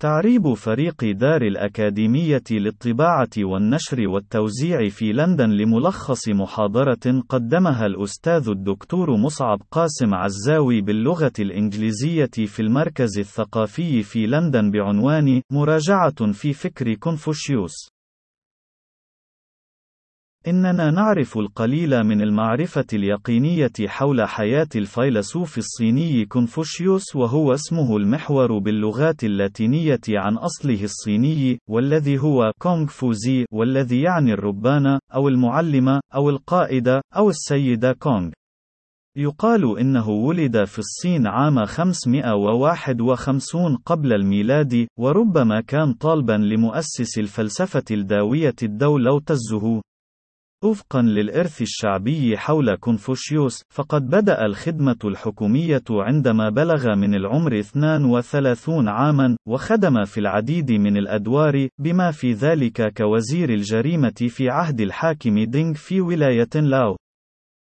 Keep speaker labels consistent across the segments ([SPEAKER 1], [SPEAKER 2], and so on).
[SPEAKER 1] تعريب فريق دار الأكاديمية للطباعة والنشر والتوزيع في لندن لملخص محاضرة قدمها الأستاذ الدكتور مصعب قاسم عزاوي باللغة الإنجليزية في المركز الثقافي في لندن بعنوان مراجعة في فكر كونفوشيوس. إننا نعرف القليل من المعرفة اليقينية حول حياة الفيلسوف الصيني كونفوشيوس وهو اسمه المحور باللغات اللاتينية عن أصله الصيني، والذي هو كونغ فوزي والذي يعني الربان، أو المعلم، أو القائد، أو السيد كونغ. يقال إنه ولد في الصين عام 551 قبل الميلاد، وربما كان طالبا لمؤسس الفلسفة الداوية لاو تزه، وفقا للإرث الشعبي حول كونفوشيوس، فقد بدأ الخدمة الحكومية عندما بلغ من العمر 32 عاما، وخدم في العديد من الأدوار، بما في ذلك كوزير الجريمة في عهد الحاكم دينغ في ولاية لو.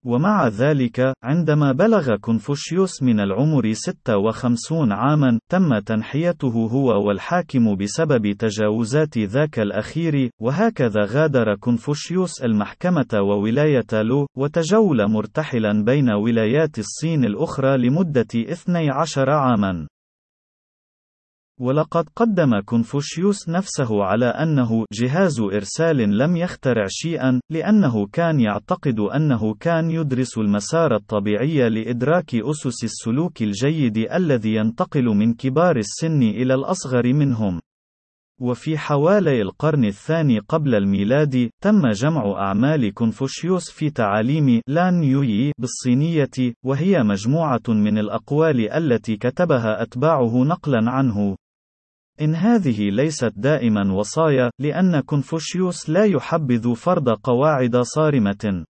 [SPEAKER 1] ومع ذلك، عندما بلغ كونفوشيوس من العمر 56 عاما، تم تنحيته هو والحاكم بسبب تجاوزات ذاك الأخير، وهكذا غادر كونفوشيوس المحكمة وولاية لو، وتجول مرتحلا بين ولايات الصين الأخرى لمدة 12 عاما. ولقد قدم كونفوشيوس نفسه على أنه جهاز إرسال لم يخترع شيئا، لأنه كان يعتقد أنه كان يدرس المسار الطبيعي لإدراك أسس السلوك الجيد الذي ينتقل من كبار السن إلى الأصغر منهم. وفي حوالي القرن الثاني قبل الميلاد، تم جمع أعمال كونفوشيوس في تعاليم لأن يويي بالصينية، وهي مجموعة من الأقوال التي كتبها أتباعه نقلا عنه. إن هذه ليست دائما وصايا، لأن كونفوشيوس لا يحبذ فرض قواعد صارمة.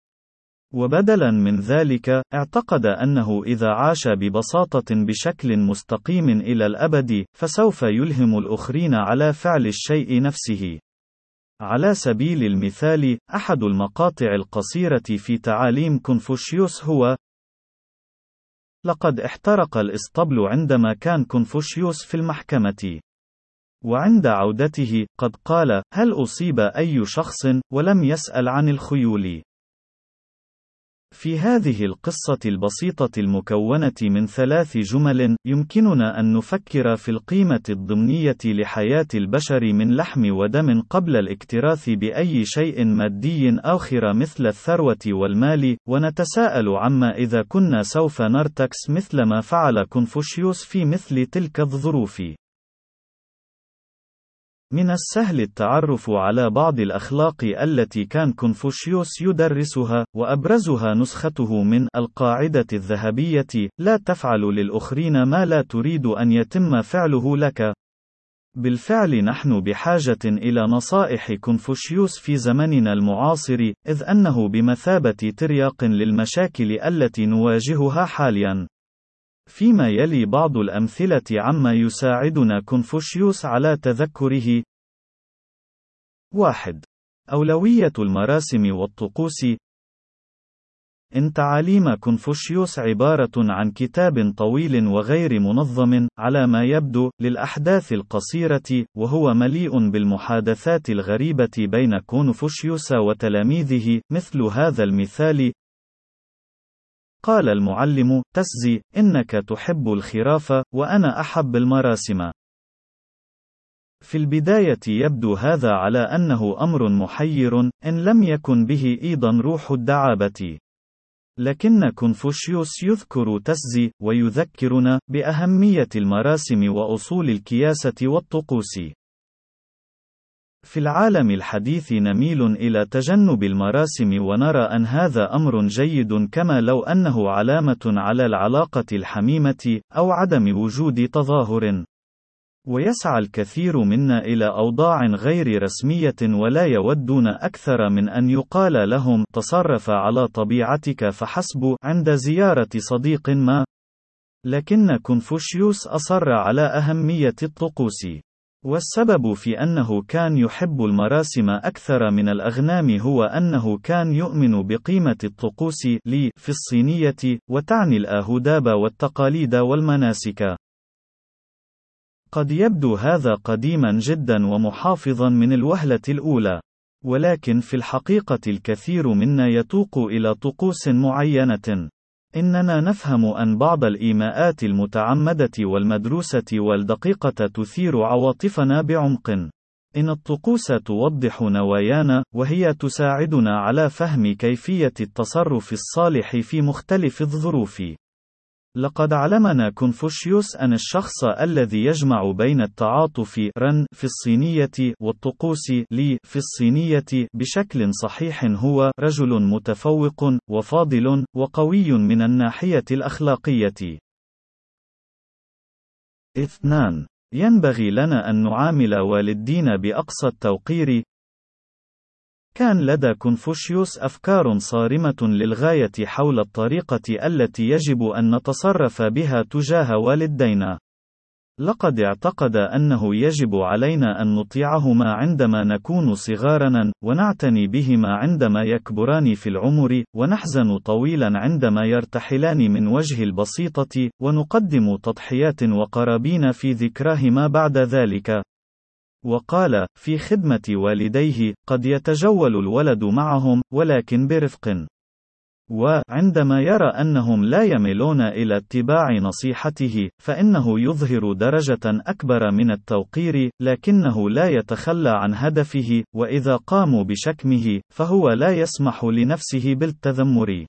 [SPEAKER 1] وبدلا من ذلك، اعتقد أنه إذا عاش ببساطة بشكل مستقيم إلى الأبد، فسوف يلهم الآخرين على فعل الشيء نفسه. على سبيل المثال، أحد المقاطع القصيرة في تعاليم كونفوشيوس هو: لقد احترق الإسطبل عندما كان كونفوشيوس في المحكمة. وعند عودته، قد قال: هل أصيب أي شخص؟ ولم يسأل عن الخيول. في هذه القصة البسيطة المكونة من ثلاث جمل، يمكننا أن نفكر في القيمة الضمنية لحياة البشر من لحم ودم قبل الاكتراث بأي شيء مادي آخر مثل الثروة والمال، ونتساءل عما إذا كنا سوف نرتكس مثل ما فعل كونفوشيوس في مثل تلك الظروف. من السهل التعرف على بعض الأخلاق التي كان كونفوشيوس يدرسها، وأبرزها نسخته من القاعدة الذهبية: لا تفعل للآخرين ما لا تريد أن يتم فعله لك. بالفعل نحن بحاجة إلى نصائح كونفوشيوس في زمننا المعاصر، إذ أنه بمثابة ترياق للمشاكل التي نواجهها حاليًا. فيما يلي بعض الأمثلة عما يساعدنا كونفوشيوس على تذكره 1. أولوية المراسم والطقوس إن تعاليم كونفوشيوس عبارة عن كتاب طويل وغير منظم، على ما يبدو، للأحداث القصيرة، وهو مليء بالمحادثات الغريبة بين كونفوشيوس وتلاميذه، مثل هذا المثال: قال المعلم: تسزي، إنك تحب الخراف، وأنا أحب المراسم. في البداية يبدو هذا على أنه أمر محير، إن لم يكن به أيضا روح الدعابة. لكن كونفوشيوس يذكر تسزي، ويذكرنا بأهمية المراسم وأصول الكياسة والطقوس. في العالم الحديث نميل إلى تجنب المراسم ونرى أن هذا أمر جيد كما لو أنه علامة على العلاقة الحميمة، أو عدم وجود تظاهر. ويسعى الكثير منا إلى أوضاع غير رسمية ولا يودون أكثر من أن يقال لهم تصرف على طبيعتك فحسب عند زيارة صديق ما. لكن كونفوشيوس أصر على أهمية الطقوس. والسبب في أنه كان يحب المراسم أكثر من الأغنام هو أنه كان يؤمن بقيمة الطقوس لي في الصينية، وتعني الآهداب والتقاليد والمناسك. قد يبدو هذا قديما جدا ومحافظا من الوهلة الأولى. ولكن في الحقيقة الكثير منا يتوق إلى طقوس معينة. إننا نفهم أن بعض الإيماءات المتعمدة والمدروسة والدقيقة تثير عواطفنا بعمق. إن الطقوس توضح نوايانا، وهي تساعدنا على فهم كيفية التصرف الصالح في مختلف الظروف. لقد علمنا كونفوشيوس أن الشخص الذي يجمع بين التعاطف رن في الصينية والطقوس لي في الصينية بشكل صحيح هو رجل متفوق وفاضل وقوي من الناحية الأخلاقية. اثنان ينبغي لنا أن نعامل والدينا بأقصى التوقير كان لدى كونفوشيوس أفكار صارمة للغاية حول الطريقة التي يجب أن نتصرف بها تجاه والدينا. لقد اعتقد أنه يجب علينا أن نطيعهما عندما نكون صغارا، ونعتني بهما عندما يكبران في العمر، ونحزن طويلا عندما يرتحلان من وجه البسيطة، ونقدم تضحيات وقرابين في ذكراهما بعد ذلك. وقال: في خدمة والديه، قد يتجول الولد معهم، ولكن برفق. وعندما يرى أنهم لا يميلون إلى اتباع نصيحته، فإنه يظهر درجة أكبر من التوقير، لكنه لا يتخلى عن هدفه، وإذا قاموا بشكمه، فهو لا يسمح لنفسه بالتذمر.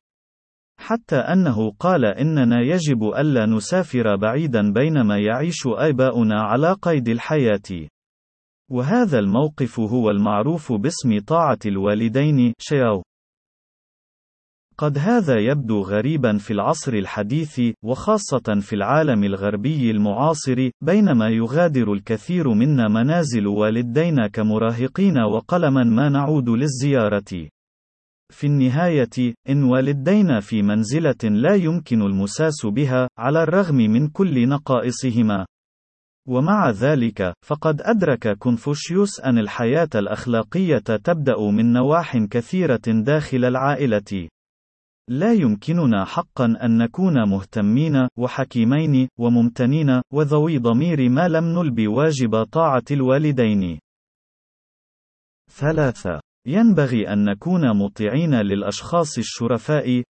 [SPEAKER 1] حتى أنه قال إننا يجب ألا نسافر بعيدا بينما يعيش آباؤنا على قيد الحياة. وهذا الموقف هو المعروف باسم طاعة الوالدين شياو. قد هذا يبدو غريبا في العصر الحديث وخاصة في العالم الغربي المعاصر بينما يغادر الكثير منا منازل والدينا كمراهقين وقلما ما نعود للزيارة. في النهاية إن والدينا في منزلة لا يمكن المساس بها على الرغم من كل نقائصهما. ومع ذلك، فقد أدرك كونفوشيوس أن الحياة الأخلاقية تبدأ من نواح كثيرة داخل العائلة. لا يمكننا حقا أن نكون مهتمين، وحكيمين، وممتنين، وذوي ضمير ما لم نلبي واجب طاعة الوالدين. ثلاثة. ينبغي أن نكون مطيعين للأشخاص الشرفاء،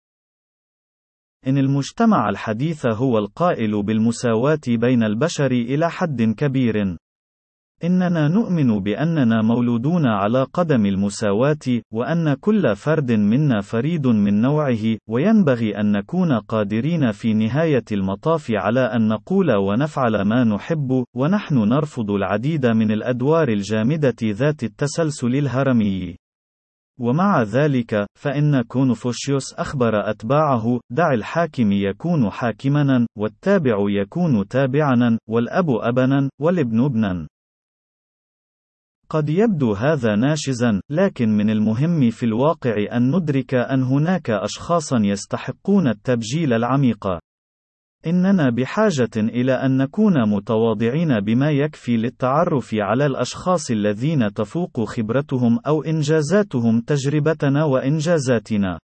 [SPEAKER 1] إن المجتمع الحديث هو القائل بالمساواة بين البشر إلى حد كبير. إننا نؤمن بأننا مولودون على قدم المساواة، وأن كل فرد منا فريد من نوعه، وينبغي أن نكون قادرين في نهاية المطاف على أن نقول ونفعل ما نحب، ونحن نرفض العديد من الأدوار الجامدة ذات التسلسل الهرمي. ومع ذلك، فإن كونفوشيوس أخبر أتباعه: دع الحاكم يكون حاكمًا، والتابع يكون تابعًا، والأب أبًا، والابن ابنًا. قد يبدو هذا ناشزًا، لكن من المهم في الواقع أن ندرك أن هناك أشخاصًا يستحقون التبجيل العميق. إننا بحاجة إلى أن نكون متواضعين بما يكفي للتعرف على الأشخاص الذين تفوق خبرتهم أو إنجازاتهم تجربتنا وإنجازاتنا.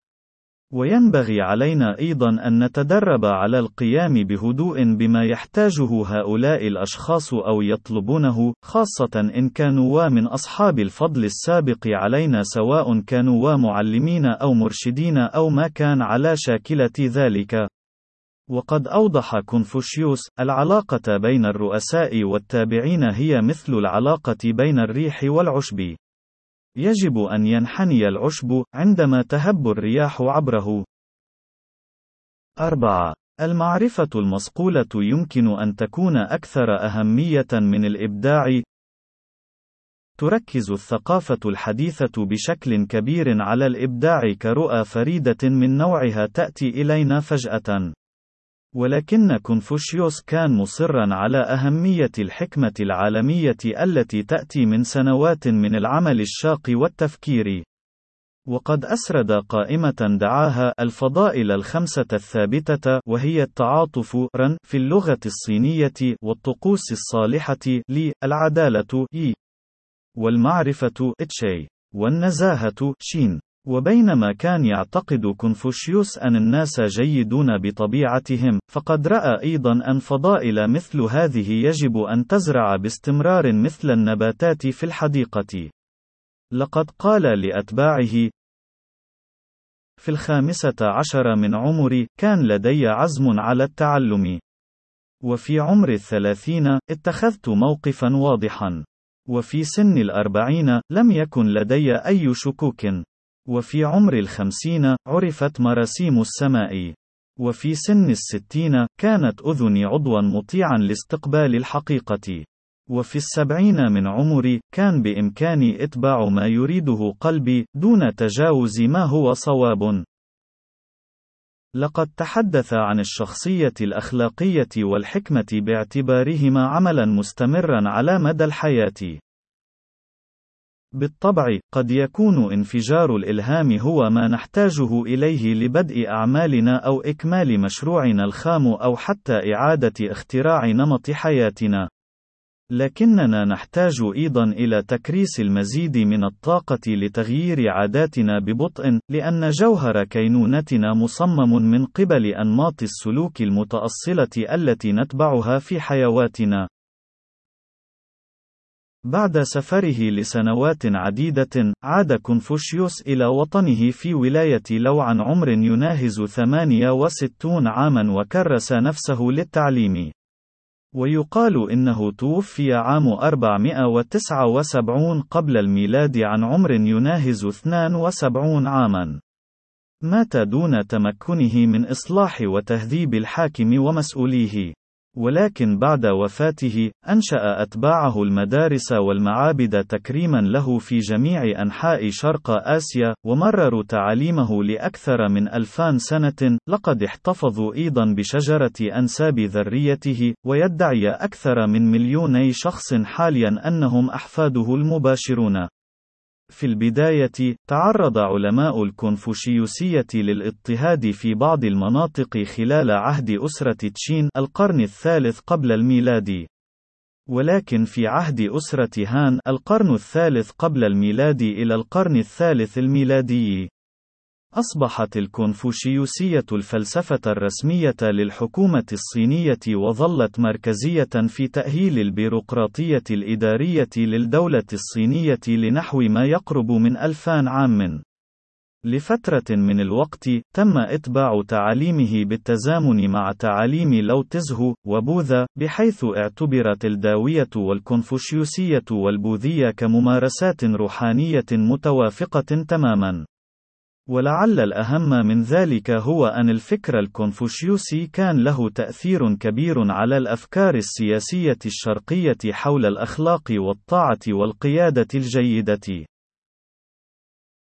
[SPEAKER 1] وينبغي علينا أيضا أن نتدرب على القيام بهدوء بما يحتاجه هؤلاء الأشخاص أو يطلبونه، خاصة إن كانوا من أصحاب الفضل السابق علينا سواء كانوا معلمين أو مرشدين أو ما كان على شاكلة ذلك. وقد أوضح كونفوشيوس: العلاقة بين الرؤساء والتابعين هي مثل العلاقة بين الريح والعشب. يجب أن ينحني العشب عندما تهب الرياح عبره. 4. المعرفة المصقولة يمكن أن تكون أكثر أهمية من الإبداع. تركز الثقافة الحديثة بشكل كبير على الإبداع كرؤى فريدة من نوعها تأتي إلينا فجأة. ولكن كونفوشيوس كان مصرا على أهمية الحكمة العالمية التي تأتي من سنوات من العمل الشاق والتفكير. وقد أسرد قائمة دعاها الفضائل الخمسة الثابتة وهي التعاطف رن في اللغة الصينية والطقوس الصالحة لي العدالة إي والمعرفة تشي والنزاهة شين وبينما كان يعتقد كونفوشيوس أن الناس جيدون بطبيعتهم، فقد رأى أيضا أن فضائل مثل هذه يجب أن تزرع باستمرار مثل النباتات في الحديقة. لقد قال لأتباعه: في الخامسة عشر من عمري، كان لدي عزم على التعلم. وفي عمر الثلاثين، اتخذت موقفا واضحا. وفي سن الأربعين، لم يكن لدي أي شكوك. وفي عمر الخمسين، عرفت مراسيم السماء. وفي سن الستين، كانت أذني عضوا مطيعا لاستقبال الحقيقة. وفي السبعين من عمري، كان بإمكاني إتباع ما يريده قلبي، دون تجاوز ما هو صواب. لقد تحدث عن الشخصية الأخلاقية والحكمة باعتبارهما عملا مستمرا على مدى الحياة. بالطبع، قد يكون انفجار الإلهام هو ما نحتاجه إليه لبدء أعمالنا أو إكمال مشروعنا الخام أو حتى إعادة اختراع نمط حياتنا. لكننا نحتاج أيضا إلى تكريس المزيد من الطاقة لتغيير عاداتنا ببطء لأن جوهر كينونتنا مصمم من قبل أنماط السلوك المتأصلة التي نتبعها في حيواتنا بعد سفره لسنوات عديدة، عاد كونفوشيوس إلى وطنه في ولاية لو عن عمر يناهز 68 عاما وكرس نفسه للتعليم. ويقال إنه توفي عام 479 قبل الميلاد عن عمر يناهز 72 عاما. مات دون تمكنه من إصلاح وتهذيب الحاكم ومسؤوليه. ولكن بعد وفاته، أنشأ أتباعه المدارس والمعابد تكريما له في جميع أنحاء شرق آسيا، ومرروا تعاليمه لأكثر من ألفان سنة، لقد احتفظوا أيضا بشجرة أنساب ذريته، ويدعي أكثر من مليوني شخص حاليا أنهم أحفاده المباشرون. في البداية، تعرض علماء الكونفوشيوسية للاضطهاد في بعض المناطق خلال عهد أسرة تشين القرن الثالث قبل الميلاد. ولكن في عهد أسرة هان القرن الثالث قبل الميلاد إلى القرن الثالث الميلادي أصبحت الكونفوشيوسية الفلسفة الرسمية للحكومة الصينية وظلت مركزية في تأهيل البيروقراطية الإدارية للدولة الصينية لنحو ما يقرب من ألفان عام. لفترة من الوقت، تم إتباع تعاليمه بالتزامن مع تعاليم لو تزهو، وبوذا، بحيث اعتبرت الداوية والكونفوشيوسية والبوذية كممارسات روحانية متوافقة تمامًا. ولعل الأهم من ذلك هو أن الفكر الكونفوشيوسي كان له تأثير كبير على الأفكار السياسية الشرقية حول الأخلاق والطاعة والقيادة الجيدة.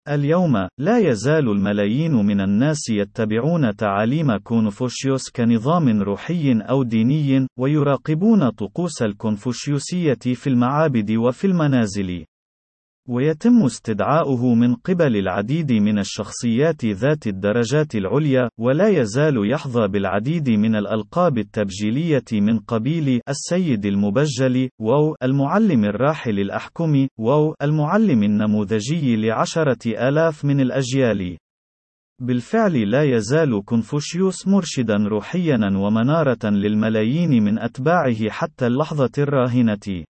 [SPEAKER 1] اليوم، لا يزال الملايين من الناس يتبعون تعاليم كونفوشيوس كنظام روحي أو ديني، ويراقبون طقوس الكونفوشيوسية في المعابد وفي المنازل. ويتم استدعاؤه من قبل العديد من الشخصيات ذات الدرجات العليا، ولا يزال يحظى بالعديد من الألقاب التبجيلية من قبيل السيد المبجل، والمعلم الراحل الأحكم، والمعلم النموذجي لعشرة آلاف من الأجيال. بالفعل لا يزال كونفوشيوس مرشدا روحيا ومنارة للملايين من أتباعه حتى اللحظة الراهنة.